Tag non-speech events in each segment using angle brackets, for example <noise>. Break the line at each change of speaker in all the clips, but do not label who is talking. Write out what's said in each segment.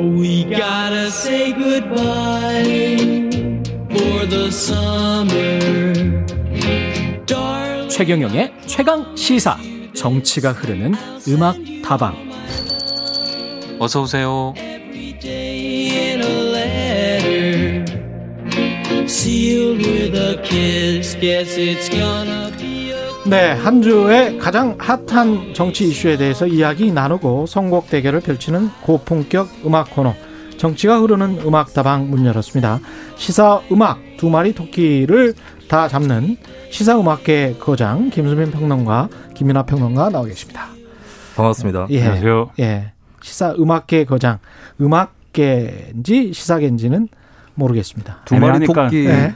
we gotta say goodbye for the summer.
최경영의 최강 시사 정치가 흐르는 음악 다방
어서 오세요.
네, 한 주의 가장 핫한 정치 이슈에 대해서 이야기 나누고 선곡 대결을 펼치는 고품격 음악 코너 정치가 흐르는 음악 다방 문 열었습니다. 시사 음악 두 마리 토끼를 다 잡는 시사 음악계 거장 김수민 평론가 김민아 평론가 나와 계십니다.
반갑습니다.
예,
안녕하세요.
예, 시사 음악계 거장 음악계인지 시사계인지는 모르겠습니다.
두 마리. 토끼
예.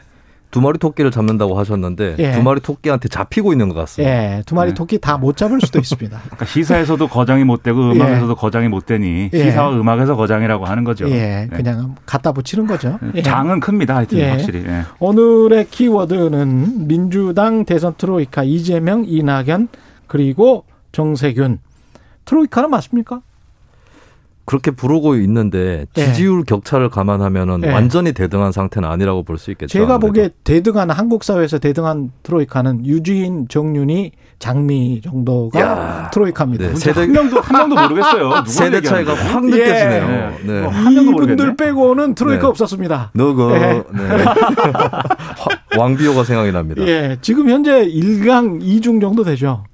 두 마리 토끼를 잡는다고 하셨는데
예.
두 마리 토끼한테 잡히고 있는 것 같습니다.
예, 두 마리
네.
토끼 다 못 잡을 수도 있습니다. <laughs>
그러니까 시사에서도 거장이 못 되고 음악에서도 거장이 못 되니
예.
시사와 음악에서 거장이라고 하는 거죠.
예,
네.
그냥 갖다 붙이는 거죠. 예.
장은 큽니다. 하여튼
예.
확실히. 예.
오늘의 키워드는 민주당 대선 트로이카 이재명, 이낙연 그리고 정세균. 트로이카는 맞습니까?
그렇게 부르고 있는데
예.
지지율 격차를 감안하면은
예.
완전히 대등한 상태는 아니라고 볼 수 있겠죠.
제가
아무래도.
보기에 대등한 한국 사회에서 대등한 트로이카는 유주인, 정윤이, 장미 정도가
야.
트로이카입니다.
네, 세대-
한 명도 한 명도 모르겠어요.
세대 차이가. 확
예.
느껴지네요.
네.
네.
뭐한 명도
이분들
모르겠네.
빼고는 트로이카
네.
없었습니다.
너그
예.
네. <laughs> 화- 왕비호가 생각이 납니다.
예, 지금 현재 1강 2중 정도 되죠.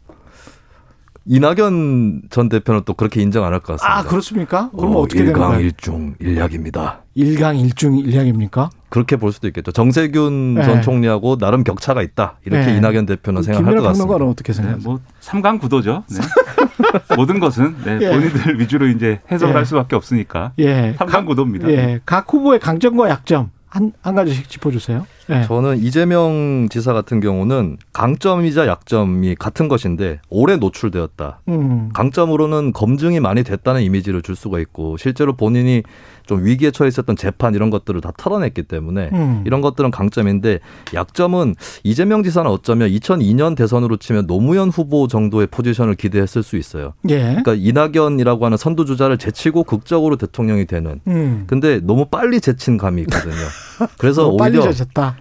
이낙연 전 대표는 또 그렇게 인정 안 할 것 같습니다.
아, 그렇습니까? 그럼
어,
어, 떻게 되는
일강
거예요?
일중 일약입니다.
1강 1중 1약입니까?
그렇게 볼 수도 있겠죠. 정세균
네.
전 총리하고 나름 격차가 있다. 이렇게
네.
이낙연 대표는 생각할 것 같습니다.
평론가는 어떻게
네,
생각하세요?
뭐 삼강 구도죠. 네. <laughs> 모든 것은 네,
예.
본인들 위주로 이제 해석을
예.
할 수밖에 없으니까
예.
삼강 구도입니다.
예, 각 후보의 강점과 약점 한, 한 가지씩 짚어주세요. 예.
저는 이재명 지사 같은 경우는 강점이자 약점이 같은 것인데 오래 노출되었다.
음,
강점으로는 검증이 많이 됐다는 이미지를 줄 수가 있고 실제로 본인이 좀 위기에 처해 있었던 재판 이런 것들을 다 털어냈기 때문에
음.
이런 것들은 강점인데 약점은 이재명 지사는 어쩌면 2002년 대선으로 치면 노무현 후보 정도의 포지션을 기대했을 수 있어요.
예.
그러니까 이낙연이라고 하는 선두 주자를 제치고 극적으로 대통령이 되는
음.
근데 너무 빨리 제친 감이 있거든요. <laughs> 그래서 오히려.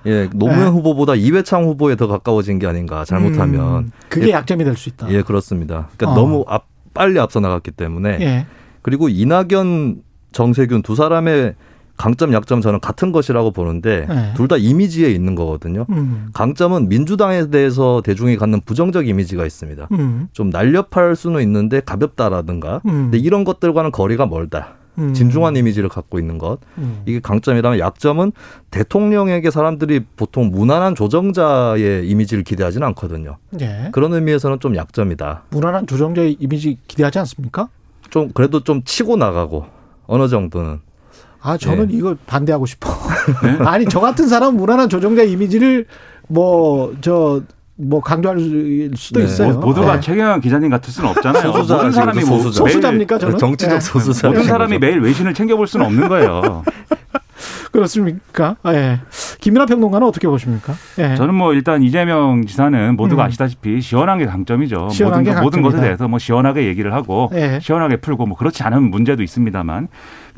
예, 노무현
네.
후보보다 이회창 후보에 더 가까워진 게 아닌가 잘못하면
음, 그게
예,
약점이 될 수 있다.
예 그렇습니다. 그러니까
어.
너무 앞, 빨리 앞서 나갔기 때문에
예.
그리고 이낙연 정세균 두 사람의 강점 약점 저는 같은 것이라고 보는데
네.
둘다 이미지에 있는 거거든요.
음.
강점은 민주당에 대해서 대중이 갖는 부정적 이미지가 있습니다.
음.
좀 날렵할 수는 있는데 가볍다라든가
음.
근데 이런 것들과는 거리가 멀다.
음.
진중한 이미지를 갖고 있는 것.
음.
이게 강점이라면 약점은 대통령에게 사람들이 보통 무난한 조정자의 이미지를 기대하지는 않거든요.
예.
그런 의미에서는 좀 약점이다.
무난한 조정자의 이미지 기대하지 않습니까?
좀 그래도 좀 치고 나가고 어느 정도는
아, 저는
네.
이거 반대하고 싶어. <laughs> 아니, 저 같은 사람은 무난한 조정자 이미지를 뭐, 저, 뭐 강조할 수도
네.
있어요.
모- 모두가
예.
최경영 기자님 같을 수는 없잖아요.
소수자,
모든 사람이 뭐
소수자.
매일-
소수자입니까, 저는?
정치적
예.
소수자.
모든 사람이 매일 외신을 챙겨볼 수는 없는 거예요. <laughs>
그렇습니까? 아, 예. 김민아 평론가는 어떻게 보십니까? 예.
저는 뭐 일단 이재명 지사는 모두가
음.
아시다시피 시원한 게 강점이죠.
시원한
모든,
게
것- 모든 것에. 대해서 뭐 시원하게 얘기를 하고
예.
시원하게 풀고 뭐 그렇지 않은 문제도 있습니다만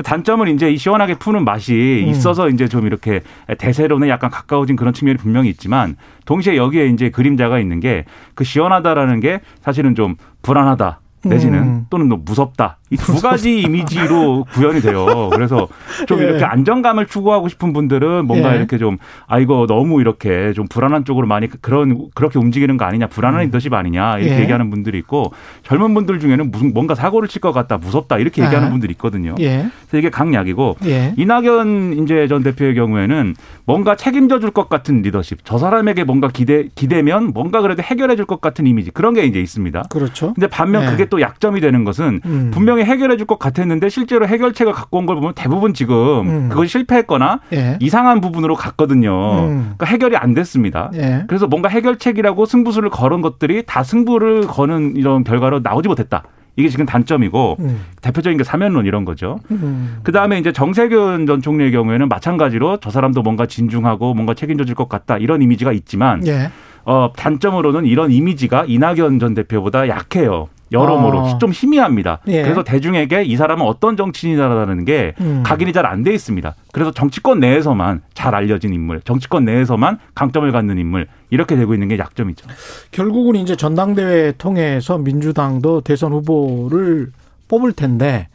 단점은 이제 이 시원하게 푸는 맛이
음.
있어서 이제 좀 이렇게 대세론에 약간 가까워진 그런 측면이 분명히 있지만 동시에 여기에 이제 그림자가 있는 게 그 시원하다라는 게 사실은 좀 불안하다. 내지는
음.
또는 뭐 무섭다 이 두 가지 이미지로 구현이 돼요. 그래서 좀
예.
이렇게 안정감을 추구하고 싶은 분들은 뭔가
예.
이렇게 좀 아 이거 너무 이렇게 좀 불안한 쪽으로 많이 그런 그렇게 움직이는 거 아니냐 불안한 리더십 아니냐 이렇게
예.
얘기하는 분들이 있고 젊은 분들 중에는 무슨 뭔가 사고를 칠 것 같다 무섭다 이렇게 얘기하는
아.
분들이 있거든요.
예.
그래서 이게 강약이고
예.
이낙연 이제 전 대표의 경우에는 뭔가 책임져 줄 것 같은 리더십 저 사람에게 뭔가 기대 기대면 뭔가 그래도 해결해 줄 것 같은 이미지 그런 게 이제 있습니다.
그렇죠.
근데 반면
네.
그게 또 약점이 되는 것은
음.
분명히 해결해 줄 것 같았는데 실제로 해결책을 갖고 온 걸 보면 대부분 지금
음.
그것이 실패했거나
예.
이상한 부분으로 갔거든요.
음.
그러니까 해결이 안 됐습니다.
예.
그래서 뭔가 해결책이라고 승부수를 걸은 것들이 다 승부를 거는 이런 결과로 나오지 못했다. 이게 지금 단점이고
음.
대표적인 게 사면론 이런 거죠.
음.
그 다음에 이제 정세균 전 총리의 경우에는 마찬가지로 저 사람도 뭔가 진중하고 뭔가 책임져 줄 것 같다 이런 이미지가 있지만
예.
어, 단점으로는 이런 이미지가 이낙연 전 대표보다 약해요. 여러모로
아.
좀 희미합니다.
예.
그래서 대중에게 이 사람은 어떤 정치인이라는 게
음.
각인이 잘 안 돼 있습니다. 그래서 정치권 내에서만 잘 알려진 인물, 정치권 내에서만 강점을 갖는 인물 이렇게 되고 있는 게 약점이죠.
결국은 이제 전당대회 통해서 민주당도 대선 후보를 뽑을 텐데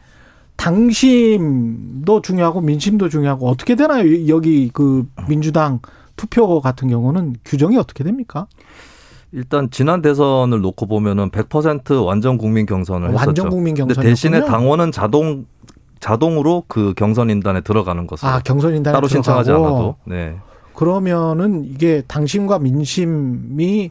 당심도 중요하고 민심도 중요하고 어떻게 되나요? 여기 그 민주당 투표 같은 경우는 규정이 어떻게 됩니까?
일단 지난 대선을 놓고 보면은 100% 완전 국민 경선을 했었죠.
완전 국민
근데
경선이었군요.
대신에 당원은 자동 자동으로 그 경선 인단에 들어가는 것으로
아 경선 인단에
따로 신청하지
들어가고.
않아도. 네.
그러면은 이게 당심과 민심이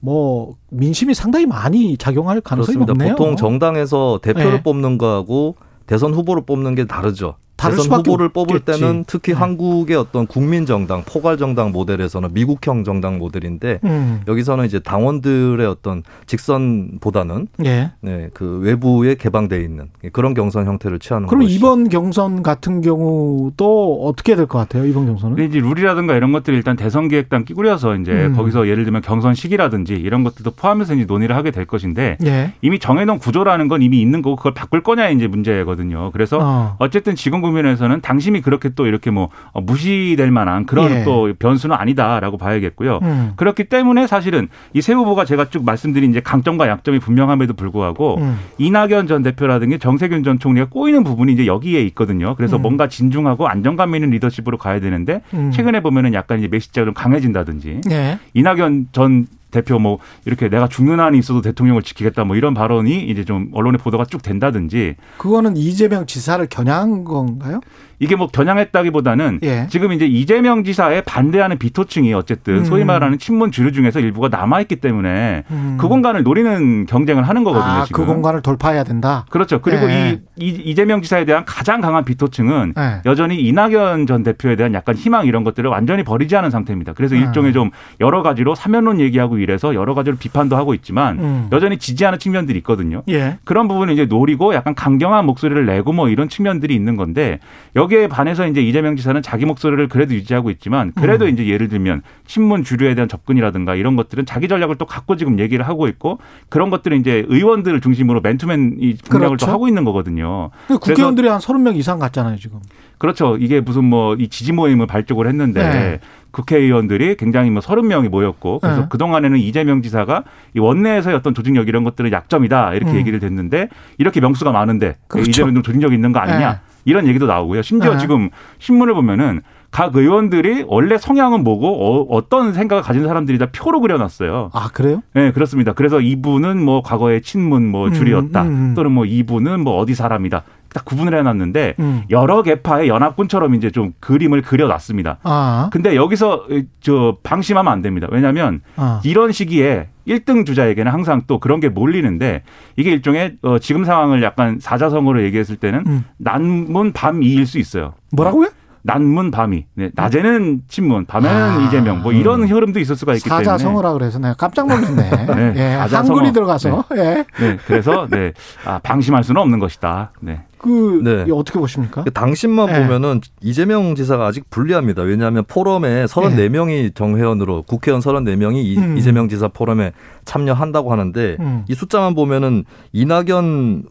뭐 민심이 상당히 많이 작용할 가능성이
그렇습니다.
높네요.
보통 정당에서 대표를
네.
뽑는 거하고 대선 후보를 뽑는 게 다르죠. 대선 후보를 뽑을
없겠지.
때는 특히
네.
한국의 어떤 국민 정당, 포괄 정당 모델에서는 미국형 정당 모델인데
음.
여기서는 이제 당원들의 어떤 직선보다는
예.
네, 그 외부에 개방돼 있는 그런 경선 형태를 취하는
그럼
것이죠.
이번 경선 같은 경우도 어떻게 될 것 같아요? 이번 경선은?
근데 이제 룰이라든가 이런 것들이 일단 대선 기획단 끼구려서 이제
음.
거기서 예를 들면 경선 시기라든지 이런 것들도 포함해서 이제 논의를 하게 될 것인데
예.
이미 정해놓은 구조라는 건 이미 있는 거고 그걸 바꿀 거냐 이제 문제거든요. 그래서
어.
어쨌든 지금 국면에서는 당심이 그렇게 또 이렇게 뭐 어, 무시될 만한 그런
예.
또 변수는 아니다라고 봐야겠고요.
음.
그렇기 때문에 사실은 이세 후보가 제가 쭉 말씀드린 이제 강점과 약점이 분명함에도 불구하고
음.
이낙연 전 대표라든지 정세균 전 총리가 꼬이는 부분이 이제 여기에 있거든요. 그래서
음.
뭔가 진중하고 안정감 있는 리더십으로 가야 되는데
음.
최근에 보면은 약간 이제 메시지가 좀 강해진다든지
예.
이낙연 전 대표 뭐 이렇게 내가 죽는 한이 있어도 대통령을 지키겠다 뭐 이런 발언이 이제 좀 언론의 보도가 쭉 된다든지
그거는 이재명 지사를 겨냥한 건가요?
이게 뭐 겨냥했다기보다는
예.
지금 이제 이재명 지사에 반대하는 비토층이 어쨌든
음.
소위 말하는 친문 주류 중에서 일부가 남아 있기 때문에
음.
그 공간을 노리는 경쟁을 하는 거거든요.
아,
지금.
그 공간을 돌파해야 된다.
그렇죠. 그리고
예.
이, 이 이재명 지사에 대한 가장 강한 비토층은
예.
여전히 이낙연 전 대표에 대한 약간 희망 이런 것들을 완전히 버리지 않은 상태입니다. 그래서
아.
일종의 좀 여러 가지로 사면론 얘기하고 이래서 여러 가지로 비판도 하고 있지만
음.
여전히 지지하는 측면들이 있거든요.
예.
그런 부분을 이제 노리고 약간 강경한 목소리를 내고 뭐 이런 측면들이 있는 건데 여기 에 반해서 이제 이재명 지사는 자기 목소리를 그래도 유지하고 있지만 그래도
음.
이제 예를 들면 친문 주류에 대한 접근이라든가 이런 것들은 자기 전략을 또 갖고 지금 얘기를 하고 있고 그런 것들은 이제 의원들을 중심으로 맨투맨 이 공략을
그렇죠.
또 하고 있는 거거든요.
그 국회의원들이 한 30명 이상 갔잖아요, 지금.
그렇죠. 이게 무슨 뭐 이 지지 모임을 발족을 했는데
네.
국회의원들이 굉장히 뭐 서른 명이 모였고 그래서
네.
그 동안에는 이재명 지사가 이 원내에서의 어떤 조직력 이런 것들은 약점이다 이렇게
음.
얘기를 됐는데 이렇게 명수가 많은데
그렇죠.
이재명 좀 조직력 있는 거 아니냐
네.
이런 얘기도 나오고요. 심지어
네.
지금 신문을 보면은 각 의원들이 원래 성향은 뭐고 어, 떤 생각을 가진 사람들이 다 표로 그려놨어요.
아, 그래요?
네, 그렇습니다. 그래서 이분은 뭐 과거에 친문 뭐
음,
줄이었다.
음, 음.
또는 뭐 이분은 뭐 어디 사람이다. 딱 구분을 해놨는데
음.
여러 개파의 연합군처럼 이제 좀 그림을 그려놨습니다.
아.
근데 여기서 저 방심하면 안 됩니다. 왜냐하면
아.
이런 시기에 1등 주자에게는 항상 또 그런 게 몰리는데 이게 일종의 어 지금 상황을 약간 사자성어로 얘기했을 때는
음.
난문 밤이일 수 있어요.
뭐라고요?
난문 밤이. 네, 낮에는 친문, 밤에는
아.
이재명. 뭐 이런 흐름도 있을 수가 있기 때문에.
사자성어라 그래서 내가 깜짝 놀랐네. <laughs>
네,
예. 한글이 들어가서. 예.
네, 그래서 네, 아, 방심할 수는 없는 것이다. 네.
그
네.
어떻게 보십니까?
그 당신만
네.
보면은 이재명 지사가 아직 불리합니다. 왜냐하면 포럼에 34명이 정회원으로 국회의원 34명이 이,
음.
이재명 지사 포럼에 참여한다고 하는데
음.
이 숫자만 보면은 이낙연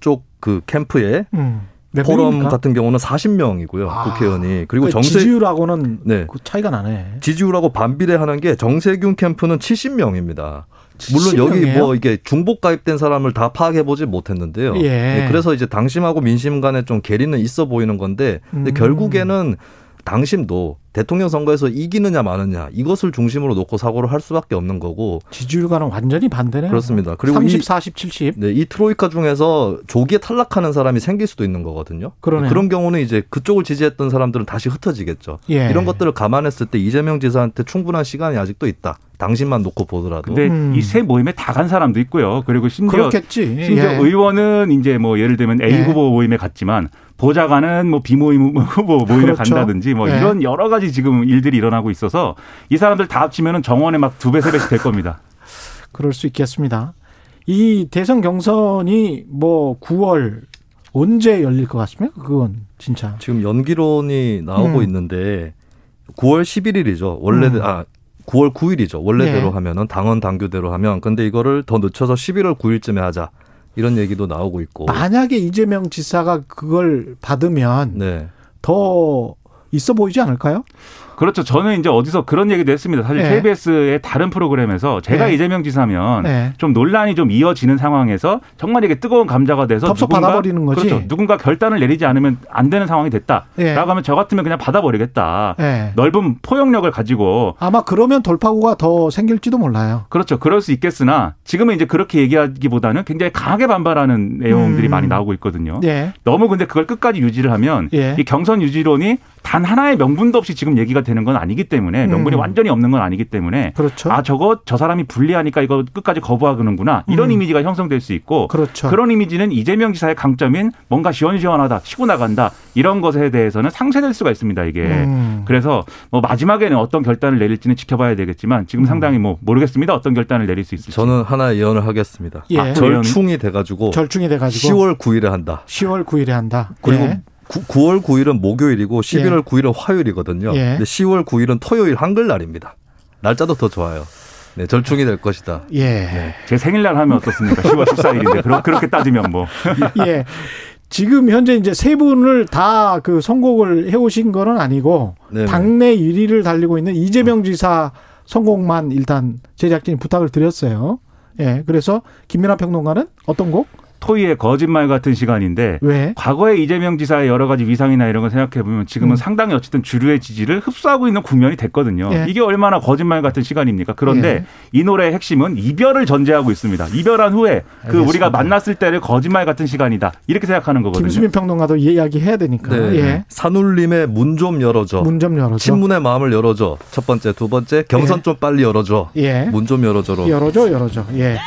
쪽 그 캠프에
음. 몇
포럼
명입니까?
같은 경우는 40명이고요.
아.
국회의원이. 그리고
그
정세
지지율하고는
네.
그 차이가 나네.
지지율하고 반비례하는 게 정세균 캠프는 70명입니다. 물론 여기
70명이에요?
뭐 이게 중복 가입된 사람을 다 파악해 보지 못했는데요.
예.
네, 그래서 이제 당심하고 민심 간에 좀 괴리는 있어 보이는 건데 근데
음.
결국에는 당심도 대통령 선거에서 이기느냐 마느냐 이것을 중심으로 놓고 사고를 할 수밖에 없는 거고
지지율과는 완전히 반대네요.
그렇습니다. 그리고
30,
이,
40, 70.
네, 이 트로이카 중에서 조기에 탈락하는 사람이 생길 수도 있는 거거든요.
그러네요.
런 경우는 이제 그쪽을 지지했던 사람들은 다시 흩어지겠죠.
예.
이런 것들을 감안했을 때 이재명 지사한테 충분한 시간이 아직도 있다. 당신만 놓고 보더라도.
근데
음.
이세 모임에 다 간 사람도 있고요. 그리고 심지어
그렇겠지.
심지어
예.
의원은 이제 뭐 예를 들면 A
예.
후보 모임에 갔지만 보좌관은 뭐 B 모임 후보 모임에
그렇죠.
간다든지 뭐
예.
이런 여러 가지 지금 일들이 일어나고 있어서 이 사람들 다 합치면은 정원에 막 두 배 세 배씩 될 겁니다. <laughs>
그럴 수 있겠습니다. 이 대선 경선이 뭐 9월 언제 열릴 것 같습니까? 그건 진짜.
지금 연기론이 나오고
음.
있는데 9월 11일이죠. 원래
음.
아 9월 9일이죠. 원래대로
네.
하면은 당원 당규대로 하면 근데 이거를 더 늦춰서 11월 9일쯤에 하자. 이런 얘기도 나오고 있고.
만약에 이재명 지사가 그걸 받으면
네.
더 있어 보이지 않을까요?
그렇죠. 저는 이제 어디서 그런 얘기도 했습니다. 사실
네.
KBS의 다른 프로그램에서 제가
네.
이재명 지사면
네.
좀 논란이 좀 이어지는 상황에서 정말 이게 뜨거운 감자가 돼서
덥석 받아버리는 거지.
그렇죠. 누군가 결단을 내리지 않으면 안 되는 상황이 됐다라고
예.
하면 저 같으면 그냥 받아버리겠다.
예.
넓은 포용력을 가지고
아마 그러면 돌파구가 더 생길지도 몰라요.
그렇죠. 그럴 수 있겠으나 지금은 이제 그렇게 얘기하기보다는 굉장히 강하게 반발하는 내용들이
음.
많이 나오고 있거든요.
예.
너무 근데 그걸 끝까지 유지를 하면
예.
이 경선 유지론이 단 하나의 명분도 없이 지금 얘기가 되는 건 아니기 때문에 명분이
음.
완전히 없는 건 아니기 때문에
그렇죠.
아 저거 저 사람이 불리하니까 이거 끝까지 거부하는구나 이런
음.
이미지가 형성될 수 있고
그렇죠.
런 이미지는 이재명 지사의 강점인 뭔가 시원시원하다 치고 나간다 이런 것에 대해서는 상쇄될 수가 있습니다 이게
음.
그래서 뭐 마지막에는 어떤 결단을 내릴지는 지켜봐야 되겠지만
음.
지금 상당히 뭐 모르겠습니다 어떤 결단을 내릴 수 있을지
저는 하나 예언을 하겠습니다.
예.
아,
절충이 돼가지고
절충이 돼가지고
10월 9일에 한다.
10월 9일에 한다.
그리고
예.
구, 9월 9일은 목요일이고 11월 9일은 화요일이거든요.
예.
근데 10월 9일은 토요일 한글날입니다. 날짜도 더 좋아요. 네, 절충이 될 것이다.
예.
제 생일날 하면 어떻습니까 10월 14일인데 그러, 그렇게 따지면 뭐 <laughs>
예. 지금 현재 이제 세 분을 다 그 선곡을 해오신 거는 아니고
네네.
당내 1위를 달리고 있는 이재명 지사 선곡만 일단 제작진이 부탁을 드렸어요. 예. 그래서 김민아 평론가는 어떤 곡?
토이의 거짓말 같은 시간인데
왜?
과거에 이재명 지사의 여러 가지 위상이나 이런 걸 생각해 보면 지금은
음.
상당히 어쨌든 주류의 지지를 흡수하고 있는 국면이 됐거든요.
예.
이게 얼마나 거짓말 같은 시간입니까? 그런데
예.
이 노래의 핵심은 이별을 전제하고 있습니다. 이별한 후에 그
알겠습니다.
우리가 만났을 때를 거짓말 같은 시간이다. 이렇게 생각하는 거거든요.
김수민 평론가도 이야기 해야 되니까.
네.
예.
산울림의 문 좀 열어줘.
문 좀 열어줘.
친문의 마음을 열어줘. 첫 번째, 두 번째, 경선
예.
좀 빨리 열어줘.
예.
문좀 열어줘로.
열어줘, 열어줘. 예.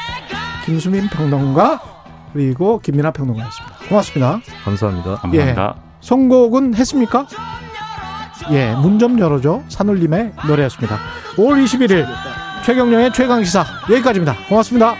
김수민 평론가 그리고 김민아 평론가였습니다. 고맙습니다.
감사합니다.
감사합니다.
선곡은 했습니까? 예, 문 좀 열어줘. 산울림의 노래였습니다. 5월 21일 최경령의 최강시사 여기까지입니다. 고맙습니다.